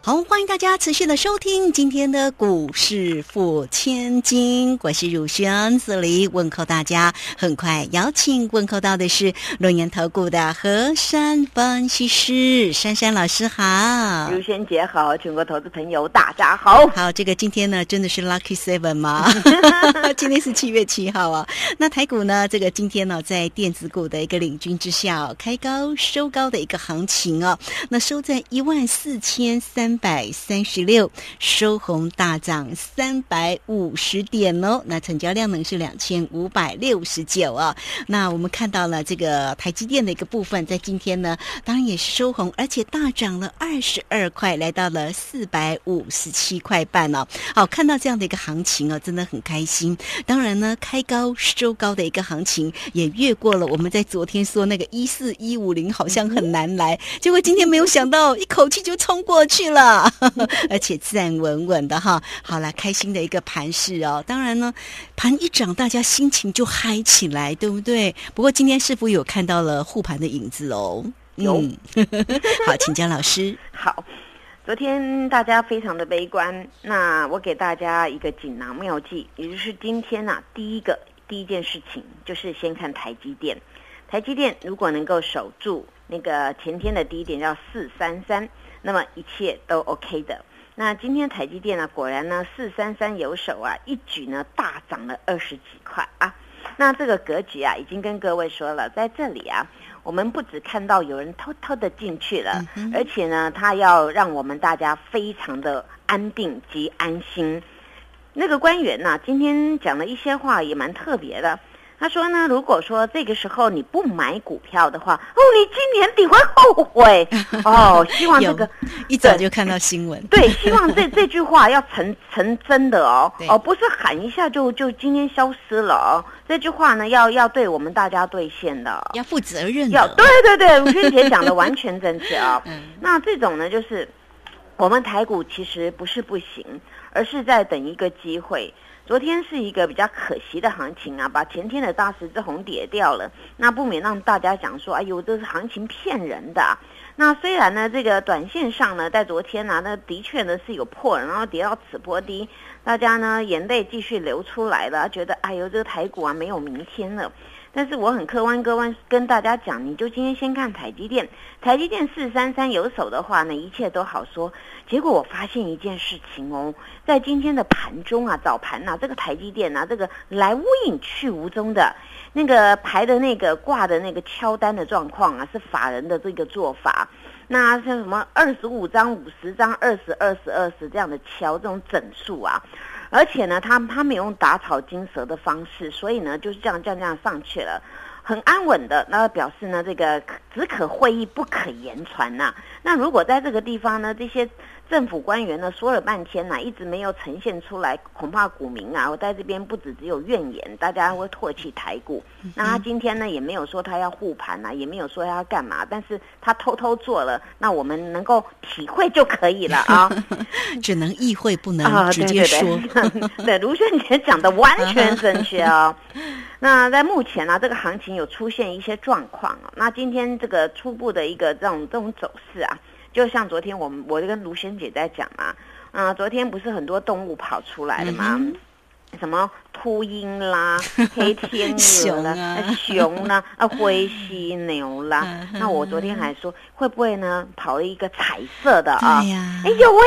好，欢迎大家持续的收听今天的股市付千金，我是汝轩，这里问候大家。很快邀请问候到的是龙岩投顾的何山分析师珊珊老师，好，汝轩姐好，全国投资朋友大家好。好，这个今天呢真的是 lucky seven 吗？今天是七月七号啊。那台股呢，这个今天呢在电子股的一个领军之下，开高收高的一个行情哦。那收在一万四千三。百三十六收红大涨三百五十点哦，那成交量呢是两千五百六十九啊。那我们看到了这个台积电的一个部分，在今天呢，当然也是收红，而且大涨了二十二块，来到了四百五十七块半哦。好，看到这样的一个行情啊，真的很开心。当然呢，开高收高的一个行情，也越过了我们在昨天说那个一四一五零好像很难来，结果今天没有想到一口气就冲过去了。而且自然稳稳的哈，好了，开心的一个盘势哦。当然呢，盘一涨，大家心情就嗨起来，对不对？不过今天是否有看到了护盘的影子哦？有。好，请江老师。好，昨天大家非常的悲观，那我给大家一个锦囊妙计，也就是今天呐，第一个第一件事情就是先看台积电。台积电如果能够守住那个前天的低点，叫四三三。那么一切都 OK 的。那今天台积电呢，果然呢四三三有手啊，一举呢大涨了二十几块啊。那这个格局啊，已经跟各位说了，在这里啊，我们不只看到有人偷偷的进去了，而且呢，他要让我们大家非常的安定及安心。那个官员呢，今天讲了一些话，也蛮特别的。他说呢，如果说这个时候你不买股票的话，哦，你今年底会后悔 哦。希望这个一早就看到新闻，对，希望这 这句话要成成真的哦，哦，不是喊一下就就今天消失了哦。这句话呢，要要对我们大家兑现的，要负责任。要对对对，吴萱姐讲的完全正确啊。那这种呢，就是我们台股其实不是不行，而是在等一个机会。昨天是一个比较可惜的行情啊，把前天的大十字红跌掉了，那不免让大家讲说，哎呦，这是行情骗人的啊。那虽然呢，这个短线上呢，在昨天呢，那的确呢是有破，然后跌到此波低，大家呢眼泪继续流出来了，觉得哎呦，这个台股啊没有明天了。但是我很客观，客观跟大家讲，你就今天先看台积电，台积电四三三有手的话呢，一切都好说。结果我发现一件事情哦，在今天的盘中啊，早盘呐，这个台积电呐，这个来无影去无踪的，那个排的那个挂的那个敲单的状况啊，是法人的这个做法。那像什么二十五张、五十张、二十二十二十这样的敲这种整数啊。而且呢，他他们有用打草惊蛇的方式，所以呢就是这样这样这样上去了，很安稳的。那表示呢，这个只可会意不可言传呐。那如果在这个地方呢，这些。政府官员呢说了半天呢，一直没有呈现出来，恐怕股民啊，我在这边不止只有怨言，大家会唾弃台股。那他今天呢也没有说他要护盘呐，也没有说要干嘛，但是他偷偷做了，那我们能够体会就可以了啊，只能意会不能直接说。对，卢轩姐讲的完全正确哦。那在目前呢，这个行情有出现一些状况啊，那今天这个初步的一个这种这种走势啊。就像昨天我们我跟卢萱姐在讲嘛，啊，昨天不是很多动物跑出来了吗？什么秃鹰啦、黑天鹅啦、熊啦、啊灰犀牛啦。那我昨天还说，会不会呢跑了一个彩色的啊？哎呦喂，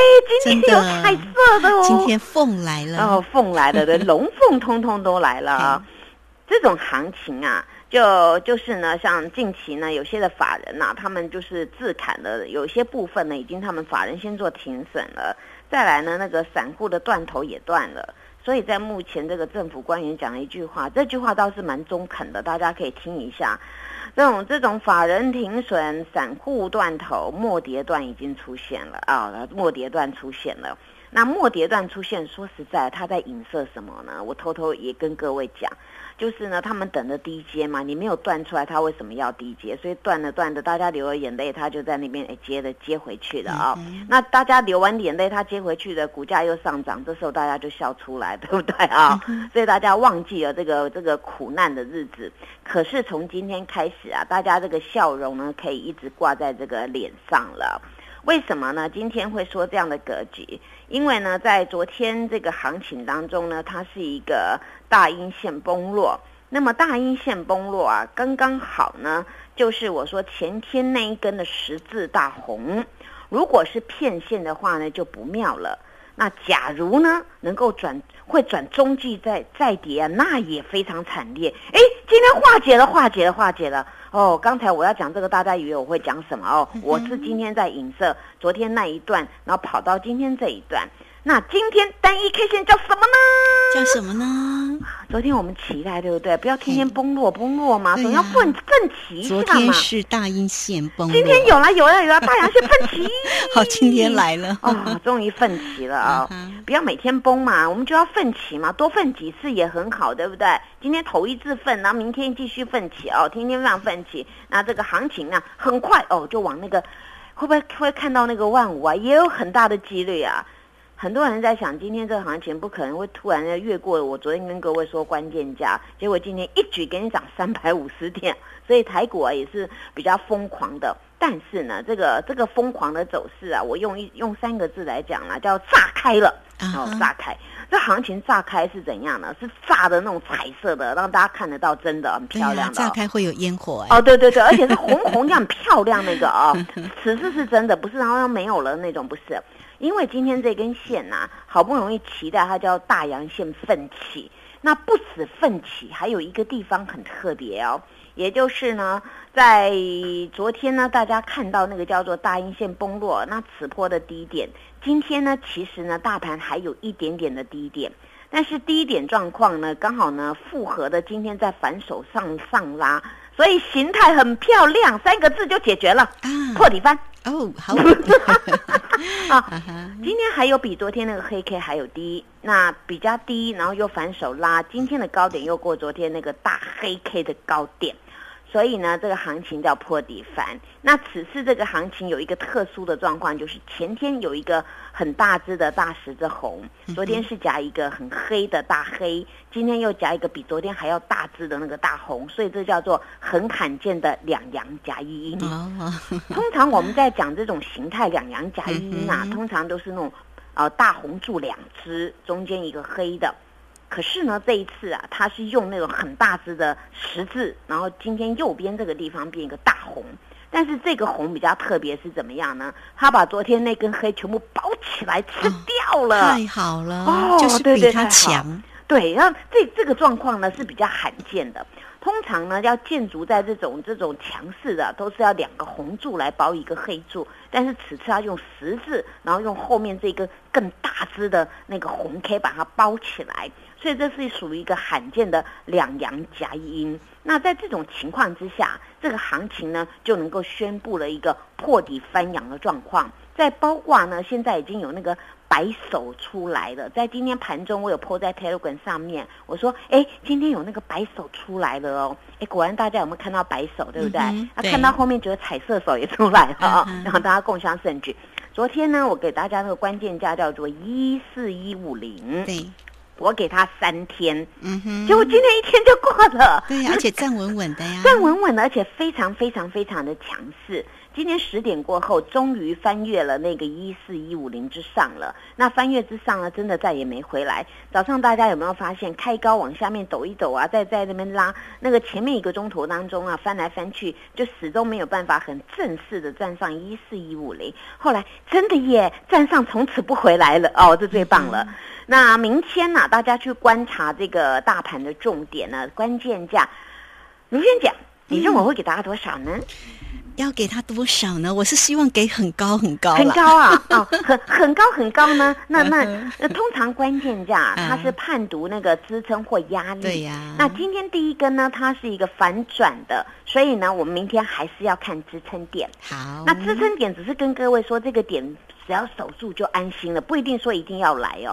今天有彩色的哦！今天凤来了哦，凤来了的 龙凤通通都来了啊！这种行情啊。就就是呢，像近期呢，有些的法人呐，他们就是自砍的，有些部分呢，已经他们法人先做停损了。再来呢，那个散户的断头也断了。所以在目前这个政府官员讲了一句话，这句话倒是蛮中肯的，大家可以听一下。这种这种法人停损、散户断头、末跌段已经出现了啊，末跌段出现了。那末跌段出现，说实在，它在影射什么呢？我偷偷也跟各位讲。就是呢，他们等着低接嘛，你没有断出来，他为什么要低接？所以断了断的，大家流了眼泪，他就在那边哎接的接回去了啊。那大家流完眼泪，他接回去的股价又上涨，这时候大家就笑出来，对不对啊？所以大家忘记了这个这个苦难的日子。可是从今天开始啊，大家这个笑容呢，可以一直挂在这个脸上了。为什么呢？今天会说这样的格局？因为呢，在昨天这个行情当中呢，它是一个大阴线崩落。那么大阴线崩落啊，刚刚好呢，就是我说前天那一根的十字大红，如果是骗线的话呢，就不妙了。那假如呢，能够转会转中继再再跌啊，那也非常惨烈。哎，今天化解了，化解了，化解了。哦，刚才我要讲这个，大家以为我会讲什么哦？我是今天在影射昨天那一段，然后跑到今天这一段。那今天单一 K 线叫什么呢？叫什么呢？昨天我们期待对不对？不要天天崩落崩落嘛，总要奋奋起一下嘛。昨天是大阴线崩落，今天有了有了有了，大阳线奋起。好，今天来了哦，终于奋起了啊！不要每天崩嘛，我们就要奋起嘛，多奋几次也很好，对不对？今天头一次奋，然后明天继续奋起哦，天天让奋起。那这个行情呢，很快哦，就往那个会不会会看到那个万五啊？也有很大的几率啊。很多人在想，今天这个行情不可能会突然的越过我昨天跟各位说关键价，结果今天一举给你涨三百五十点，所以台股啊也是比较疯狂的。但是呢，这个这个疯狂的走势啊，我用一用三个字来讲啦，叫炸开了。哦，炸开！这行情炸开是怎样呢？是炸的那种彩色的，让大家看得到，真的很漂亮。炸开会有烟火哦，对对对，而且是红红这样漂亮那个哦，此次是真的，不是然后又没有了那种，不是。因为今天这根线呐，好不容易期待它叫大阳线奋起，那不止奋起，还有一个地方很特别哦，也就是呢，在昨天呢，大家看到那个叫做大阴线崩落，那此波的低点，今天呢，其实呢，大盘还有一点点的低点，但是低点状况呢，刚好呢，复合的今天在反手上上拉，所以形态很漂亮，三个字就解决了，破底翻。哦，好 啊！今天还有比昨天那个黑 K 还有低，那比较低，然后又反手拉，今天的高点又过昨天那个大黑 K 的高点。所以呢，这个行情叫破底翻。那此次这个行情有一个特殊的状况，就是前天有一个很大只的大十字红，昨天是夹一个很黑的大黑，今天又夹一个比昨天还要大只的那个大红，所以这叫做很罕见的两阳夹一阴。通常我们在讲这种形态两阳夹一阴啊，通常都是那种呃大红柱两只，中间一个黑的。可是呢，这一次啊，它是用那种很大只的十字，然后今天右边这个地方变一个大红，但是这个红比较特别是怎么样呢？他把昨天那根黑全部包起来吃掉了，太好了，哦，就是比他强，对，然后这这个状况呢是比较罕见的。通常呢，要建筑在这种这种强势的，都是要两个红柱来包一个黑柱。但是此次要用十字，然后用后面这个更大只的那个红 K 把它包起来，所以这是属于一个罕见的两阳夹阴。那在这种情况之下，这个行情呢就能够宣布了一个破底翻阳的状况。在包挂呢，现在已经有那个。白手出来了，在今天盘中，我有 po 在 Telegram 上面，我说，哎，今天有那个白手出来了哦，哎，果然大家有没有看到白手，对不对？啊，看到后面觉得彩色手也出来了啊，然后大家共享盛举。昨天呢，我给大家那个关键价叫做一四一五零，对，我给他三天，嗯哼，结果今天一天就过了，对，而且站稳稳的呀，站稳稳的，而且非常非常非常的强势。今天十点过后，终于翻越了那个一四一五零之上了。那翻越之上呢，真的再也没回来。早上大家有没有发现，开高往下面抖一抖啊，在在那边拉，那个前面一个钟头当中啊，翻来翻去，就始终没有办法很正式的站上一四一五零。后来真的耶，站上从此不回来了哦，这最棒了。那明天呢，大家去观察这个大盘的重点呢，关键价，卢先讲，你认为会给大家多少呢？要给他多少呢？我是希望给很高很高，很高啊！哦，很很高很高呢。那那那通常关键价它是判读那个支撑或压力。对呀。那今天第一根呢，它是一个反转的，所以呢，我们明天还是要看支撑点。好。那支撑点只是跟各位说，这个点只要守住就安心了，不一定说一定要来哦。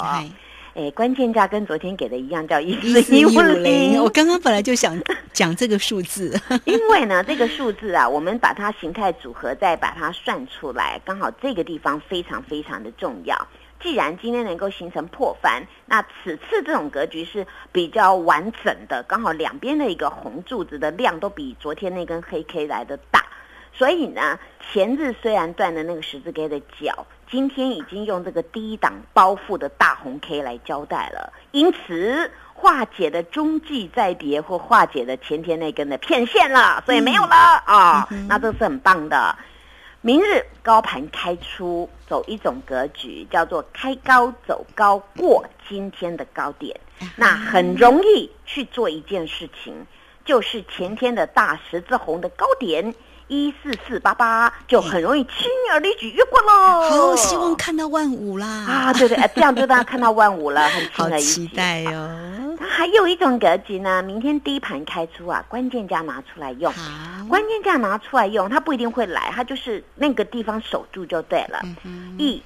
哎，关键价跟昨天给的一样，叫一四一五零。我刚刚本来就想讲这个数字，因为呢，这个数字啊，我们把它形态组合，再把它算出来，刚好这个地方非常非常的重要。既然今天能够形成破翻，那此次这种格局是比较完整的，刚好两边的一个红柱子的量都比昨天那根黑 K 来的大，所以呢，前日虽然断的那个十字 K 的角。今天已经用这个低档包覆的大红 K 来交代了，因此化解的中继再跌或化解的前天那根的骗线了，所以没有了啊，那这是很棒的。明日高盘开出走一种格局，叫做开高走高过今天的高点，那很容易去做一件事情，就是前天的大十字红的高点。一四四八八就很容易轻而易举越过喽。好，希望看到万五啦！啊，对对，这样就大家看到万五了，很轻而易举。期待哦。还有一种格局呢，明天第一盘开出啊，关键价拿出来用。关键价拿出来用，它不一定会来，它就是那个地方守住就对了。一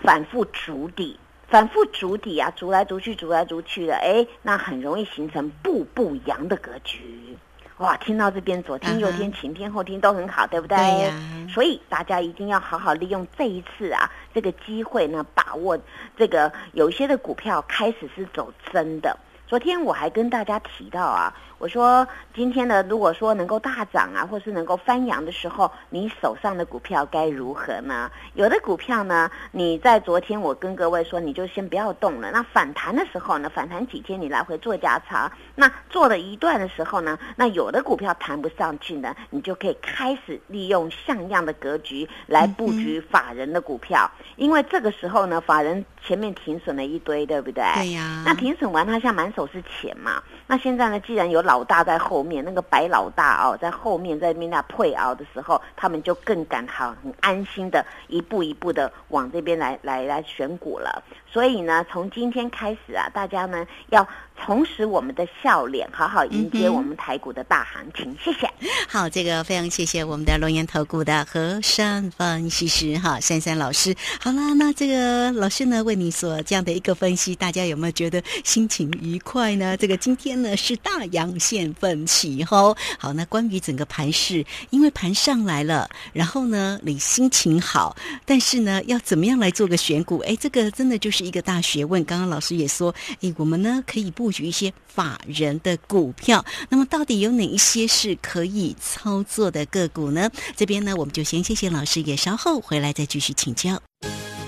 反复筑底，反复筑底啊，筑来筑去，筑来筑去的，哎，那很容易形成步步阳的格局。哇，听到这边，昨天右天，前天后天都很好，对不对？对所以大家一定要好好利用这一次啊，这个机会呢，把握这个有一些的股票开始是走真的。昨天我还跟大家提到啊。我说今天呢，如果说能够大涨啊，或是能够翻扬的时候，你手上的股票该如何呢？有的股票呢，你在昨天我跟各位说，你就先不要动了。那反弹的时候呢，反弹几天你来回做价差。那做了一段的时候呢，那有的股票弹不上去呢，你就可以开始利用像样的格局来布局法人的股票。因为这个时候呢，法人前面停损了一堆，对不对？对呀。那停损完，他现在满手是钱嘛？那现在呢，既然有老大在后面，那个白老大哦，在后面在面那配熬的时候，他们就更敢好很安心的一步一步的往这边来来来选股了。所以呢，从今天开始啊，大家呢要。重拾我们的笑脸，好好迎接我们台股的大行情。谢谢。好，这个非常谢谢我们的龙岩投顾的和山分析师哈，珊珊老师。好啦，那这个老师呢为你所这样的一个分析，大家有没有觉得心情愉快呢？这个今天呢是大阳线奋起吼。好，那关于整个盘势，因为盘上来了，然后呢你心情好，但是呢要怎么样来做个选股？哎，这个真的就是一个大学问。刚刚老师也说，哎，我们呢可以。布局一些法人的股票，那么到底有哪一些是可以操作的个股呢？这边呢，我们就先谢谢老师，也稍后回来再继续请教。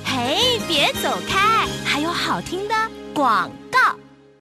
嘿，别走开，还有好听的广告。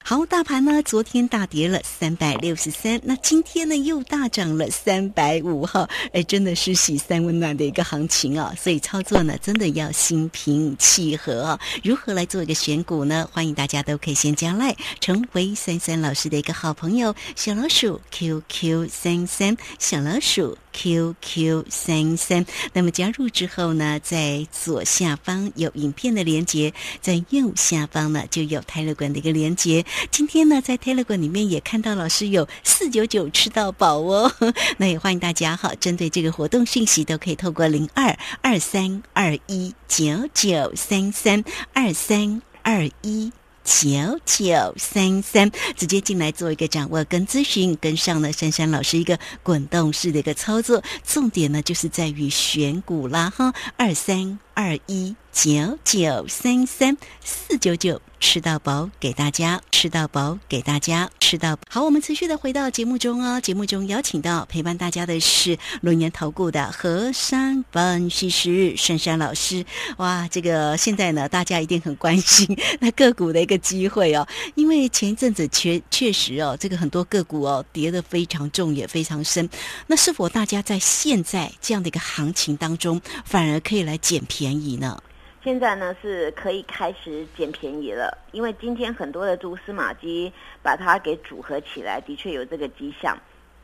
好，大盘呢，昨天大跌了三百六十三，那今天呢又大涨了三百五哈，哎，真的是喜三温暖的一个行情啊，所以操作呢真的要心平气和啊。如何来做一个选股呢？欢迎大家都可以先加来，成为三三老师的一个好朋友，小老鼠 QQ 三三，小老鼠。QQ 三三，那么加入之后呢，在左下方有影片的连接，在右下方呢就有泰勒管的一个连接。今天呢，在泰勒管里面也看到老师有四九九吃到饱哦，那也欢迎大家哈，针对这个活动信息都可以透过零二二三二一九九三三二三二一。九九三三，直接进来做一个掌握跟咨询，跟上了珊珊老师一个滚动式的一个操作，重点呢就是在于选股啦哈，二三二一九九三三四九九。吃到饱，给大家吃到饱，给大家吃到好。我们持续的回到节目中哦，节目中邀请到陪伴大家的是龙年投顾的何山分析师珊珊老师。哇，这个现在呢，大家一定很关心那个股的一个机会哦，因为前一阵子确确实哦，这个很多个股哦跌得非常重，也非常深。那是否大家在现在这样的一个行情当中，反而可以来捡便便宜呢？现在呢是可以开始捡便宜了，因为今天很多的蛛丝马迹把它给组合起来，的确有这个迹象。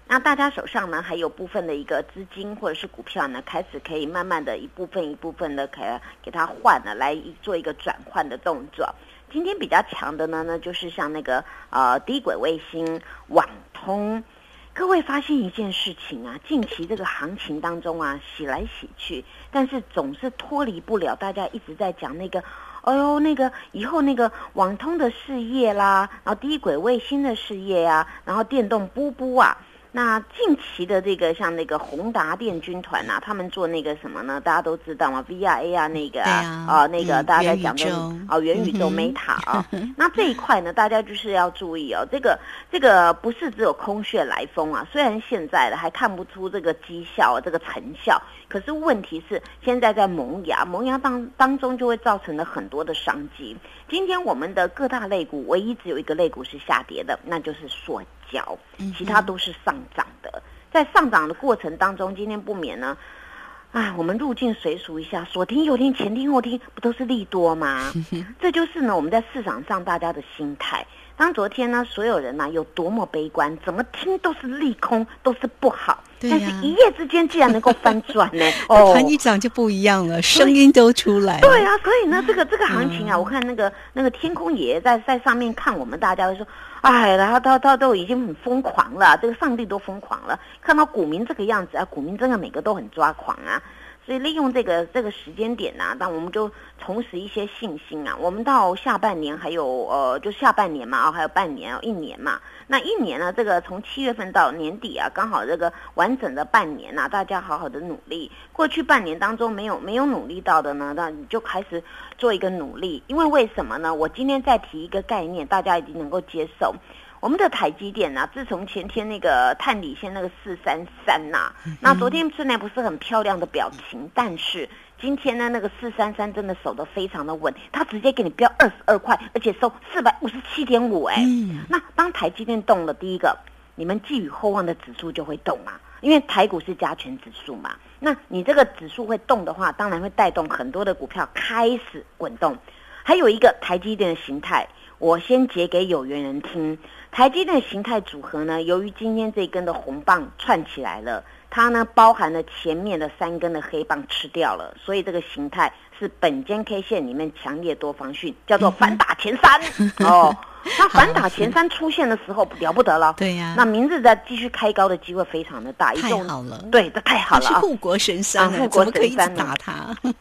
那大家手上呢还有部分的一个资金或者是股票呢，开始可以慢慢的一部分一部分的给给它换了，来做一个转换的动作。今天比较强的呢，那就是像那个呃低轨卫星、网通。各位发现一件事情啊，近期这个行情当中啊，洗来洗去，但是总是脱离不了大家一直在讲那个，哎呦，那个以后那个网通的事业啦，然后低轨卫星的事业呀，然后电动波波啊。那近期的这个像那个宏达电军团呐，他们做那个什么呢？大家都知道嘛，V R A 啊，那个啊，啊那个大家在讲的哦，元宇宙 Meta 啊，那这一块呢，大家就是要注意哦，这个这个不是只有空穴来风啊。虽然现在的还看不出这个绩效、这个成效，可是问题是现在在萌芽，萌芽当当中就会造成了很多的商机。今天我们的各大类股，唯一只有一个类股是下跌的，那就是塑胶，其他都是上涨的。在上涨的过程当中，今天不免呢，啊，我们入境随俗一下，左听右听，前听后听，不都是利多吗？这就是呢，我们在市场上大家的心态。当昨天呢，所有人呢有多么悲观，怎么听都是利空，都是不好。但是一夜之间竟然能够翻转呢？哦，盘一涨就不一样了，声音都出来。对啊，所以呢，这个这个行情啊，我看那个那个天空爷爷在在上面看我们大家，说，哎，然后他他都已经很疯狂了，这个上帝都疯狂了，看到股民这个样子啊，股民真的每个都很抓狂啊。所以利用这个这个时间点呢，那我们就重拾一些信心啊。我们到下半年还有呃，就下半年嘛，还有半年一年嘛。那一年呢，这个从七月份到年底啊，刚好这个完整的半年呐，大家好好的努力。过去半年当中没有没有努力到的呢，那你就开始做一个努力。因为为什么呢？我今天再提一个概念，大家已经能够接受。我们的台积电呐，自从前天那个探底线那个四三三呐，那昨天虽然不是很漂亮的表情，但是今天呢，那个四三三真的守得非常的稳，它直接给你标二十二块，而且收四百五十七点五哎。那当台积电动了，第一个，你们寄予厚望的指数就会动嘛，因为台股是加权指数嘛，那你这个指数会动的话，当然会带动很多的股票开始滚动。还有一个台积电的形态，我先解给有缘人听。台积电形态组合呢，由于今天这根的红棒串起来了，它呢包含了前面的三根的黑棒吃掉了，所以这个形态是本间 K 线里面强烈多方讯，叫做反打前三 哦。那反打前三出现的时候了不得了，对呀。那明日再继续开高的机会非常的大，太好了，对，这太好了是护国神山，护国神山打他。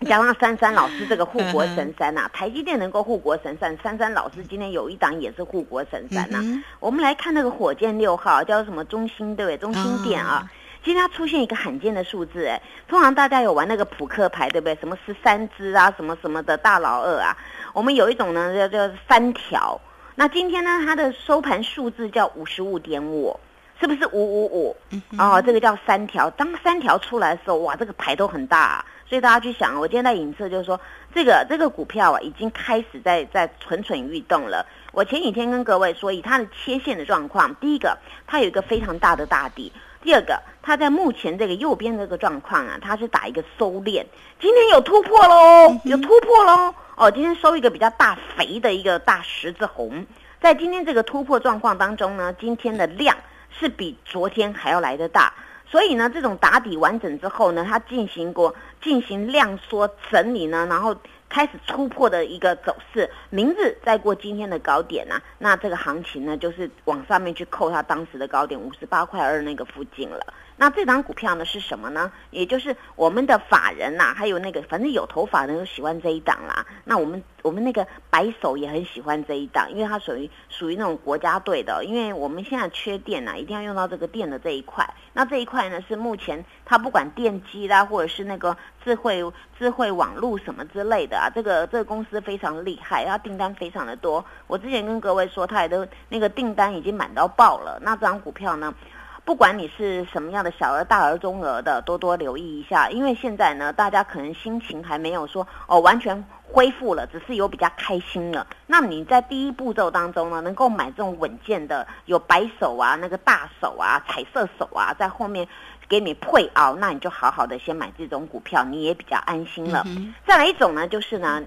加上珊珊老师这个护国神山呐，台积电能够护国神山，珊珊老师今天有一档也是护国神山呐。我们来看那个火箭六号叫什么中心对不对？中心点啊，今天它出现一个罕见的数字哎，通常大家有玩那个扑克牌对不对？什么十三只啊，什么什么的大老二啊，我们有一种呢叫叫三条。那今天呢，它的收盘数字叫五十五点五，是不是五五五？哦，这个叫三条。当三条出来的时候，哇，这个牌都很大。所以大家去想，我今天在影射就是说，这个这个股票啊，已经开始在在蠢蠢欲动了。我前几天跟各位说，以它的切线的状况，第一个，它有一个非常大的大底；第二个，它在目前这个右边这个状况啊，它是打一个收敛。今天有突破喽，有突破喽。哦，今天收一个比较大肥的一个大十字红，在今天这个突破状况当中呢，今天的量是比昨天还要来的大，所以呢，这种打底完整之后呢，它进行过进行量缩整理呢，然后开始突破的一个走势，明日再过今天的高点呢，那这个行情呢，就是往上面去扣它当时的高点五十八块二那个附近了。那这张股票呢是什么呢？也就是我们的法人呐，还有那个反正有头发的都喜欢这一档啦。那我们我们那个白手也很喜欢这一档，因为它属于属于那种国家队的。因为我们现在缺电呐，一定要用到这个电的这一块。那这一块呢是目前它不管电机啦，或者是那个智慧智慧网络什么之类的啊，这个这个公司非常厉害，它订单非常的多。我之前跟各位说，它也都那个订单已经满到爆了。那这张股票呢？不管你是什么样的小额、大额、中额的，多多留意一下，因为现在呢，大家可能心情还没有说哦完全恢复了，只是有比较开心了。那你在第一步骤当中呢，能够买这种稳健的，有白手啊、那个大手啊、彩色手啊，在后面给你配熬，那你就好好的先买这种股票，你也比较安心了。再来一种呢，就是呢，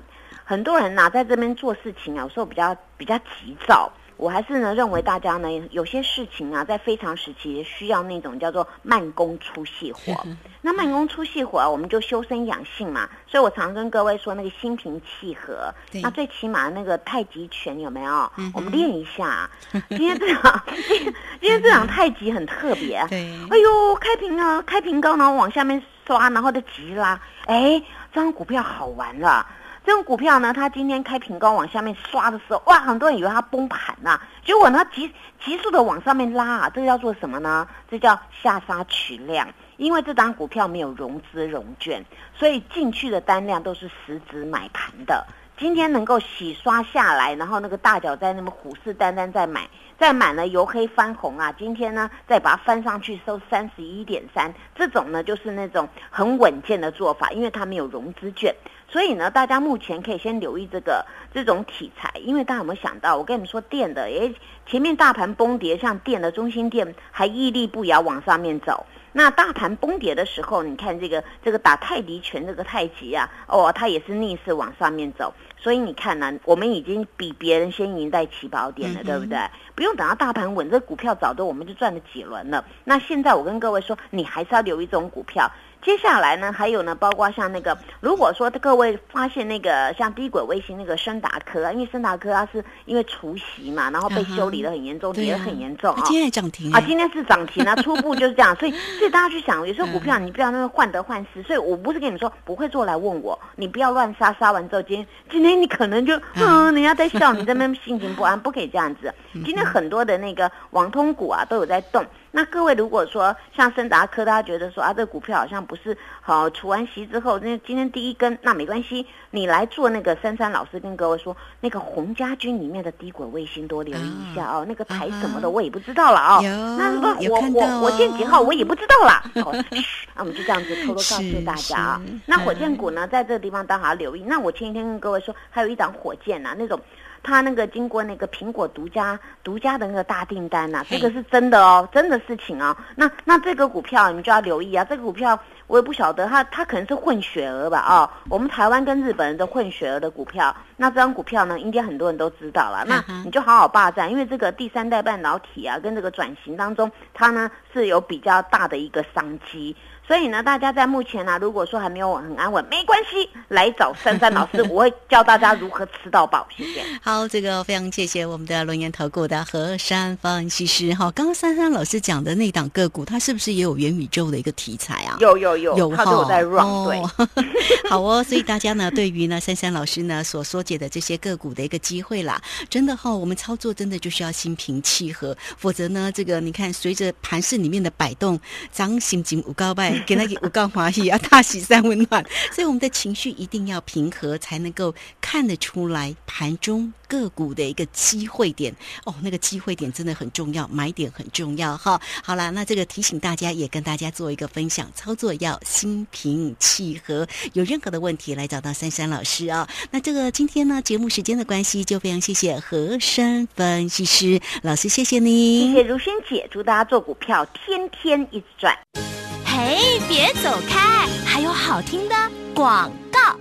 很多人呢在这边做事情啊，有时候比较比较急躁。我还是呢认为大家呢有些事情啊，在非常时期需要那种叫做慢工出细活。那慢工出细活啊，我们就修身养性嘛。所以我常跟各位说，那个心平气和，那最起码那个太极拳有没有？我们练一下。今天这场，今天这场太极很特别。对，哎呦，开平啊，开平高，然后往下面刷，然后就急拉。哎，这张股票好玩了。这种股票呢，它今天开平高往下面刷的时候，哇，很多人以为它崩盘呐，结果呢急急速的往上面拉啊，这叫做什么呢？这叫下杀取量。因为这档股票没有融资融券，所以进去的单量都是实质买盘的。今天能够洗刷下来，然后那个大脚在那么虎视眈眈在买，再买呢由黑翻红啊！今天呢再把它翻上去收三十一点三，这种呢就是那种很稳健的做法，因为它没有融资券，所以呢大家目前可以先留意这个这种题材，因为大家有没有想到，我跟你们说电的，诶，前面大盘崩跌，像电的中心电还屹立不摇往上面走。那大盘崩跌的时候，你看这个这个打泰迪拳这个太极啊，哦，它也是逆势往上面走，所以你看呢，我们已经比别人先赢在起跑点了，对不对？不用等到大盘稳，这股票早都我们就赚了几轮了。那现在我跟各位说，你还是要留意这种股票。接下来呢，还有呢，包括像那个，如果说各位发现那个像低轨卫星那个深达科啊，因为深达科它是因为除夕嘛，然后被修理的很严重，跌得很严重啊。今天涨停啊，今天是涨停啊，初步就是这样。所以，所以大家去想，有时候股票你不要那么患得患失。所以我不是跟你们说不会做来问我，你不要乱杀，杀完之后今天今天你可能就嗯，人家在笑，你这边心情不安，不可以这样子。今天很多的那个网通股啊都有在动。那各位如果说像森达科，大家觉得说啊，这个股票好像不是好除完息之后，那今天第一根，那没关系，你来做那个珊珊老师跟各位说，那个洪家军里面的低轨卫星多留意一下哦，那个台什么的我也不知道了哦。那我我火火箭几号我也不知道啦。那我们就这样子偷偷告诉大家啊。那火箭股呢，在这个地方大家要留意。那我前几天跟各位说，还有一档火箭呐，那种。他那个经过那个苹果独家独家的那个大订单呐，这个是真的哦，真的事情哦。那那这个股票你就要留意啊，这个股票我也不晓得，它它可能是混血儿吧？哦，我们台湾跟日本人的混血儿的股票，那这张股票呢，应该很多人都知道了。那你就好好霸占，因为这个第三代半导体啊，跟这个转型当中，它呢是有比较大的一个商机。所以呢，大家在目前呢，如果说还没有很安稳，没关系，来找珊珊老师，我会教大家如何吃到饱。谢谢。好，这个非常谢谢我们的龙岩投顾的何山分析师哈。刚刚珊珊老师讲的那档个股，它是不是也有元宇宙的一个题材啊？有有有，有都有在 run。对，好哦。所以大家呢，对于呢珊珊老师呢所说解的这些个股的一个机会啦，真的哈，我们操作真的就是要心平气和，否则呢，这个你看随着盘市里面的摆动，涨心情五高拜。给那个五告华喜啊，大喜三温暖，所以我们的情绪一定要平和，才能够看得出来盘中个股的一个机会点哦。那个机会点真的很重要，买点很重要哈。好了，那这个提醒大家，也跟大家做一个分享，操作要心平气和。有任何的问题来找到珊珊老师啊。那这个今天呢，节目时间的关系，就非常谢谢何山分析师老师，谢谢你，谢谢如萱姐，祝大家做股票天天一直赚。嘿，别走开！还有好听的广告。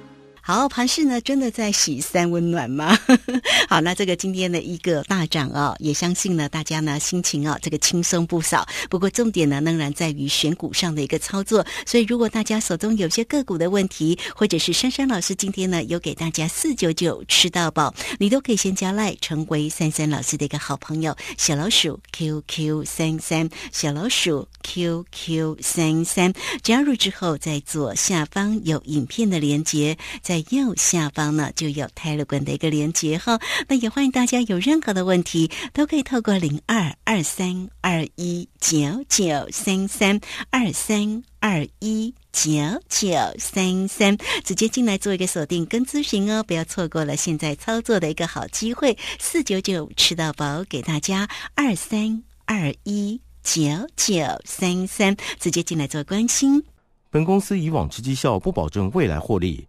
好，盘市呢真的在喜三温暖吗？好，那这个今天的一个大涨啊，也相信呢大家呢心情啊这个轻松不少。不过重点呢仍然在于选股上的一个操作。所以如果大家手中有些个股的问题，或者是珊珊老师今天呢有给大家四九九吃到饱，你都可以先加赖成为珊珊老师的一个好朋友，小老鼠 QQ 三三，小老鼠 QQ 三三，加入之后在左下方有影片的连接。在右下方呢，就有泰勒管的一个连接哈。那也欢迎大家有任何的问题，都可以透过零二二三二一九九三三二三二一九九三三直接进来做一个锁定跟咨询哦，不要错过了现在操作的一个好机会。四九九吃到饱给大家二三二一九九三三，直接进来做关心。本公司以往之绩效不保证未来获利，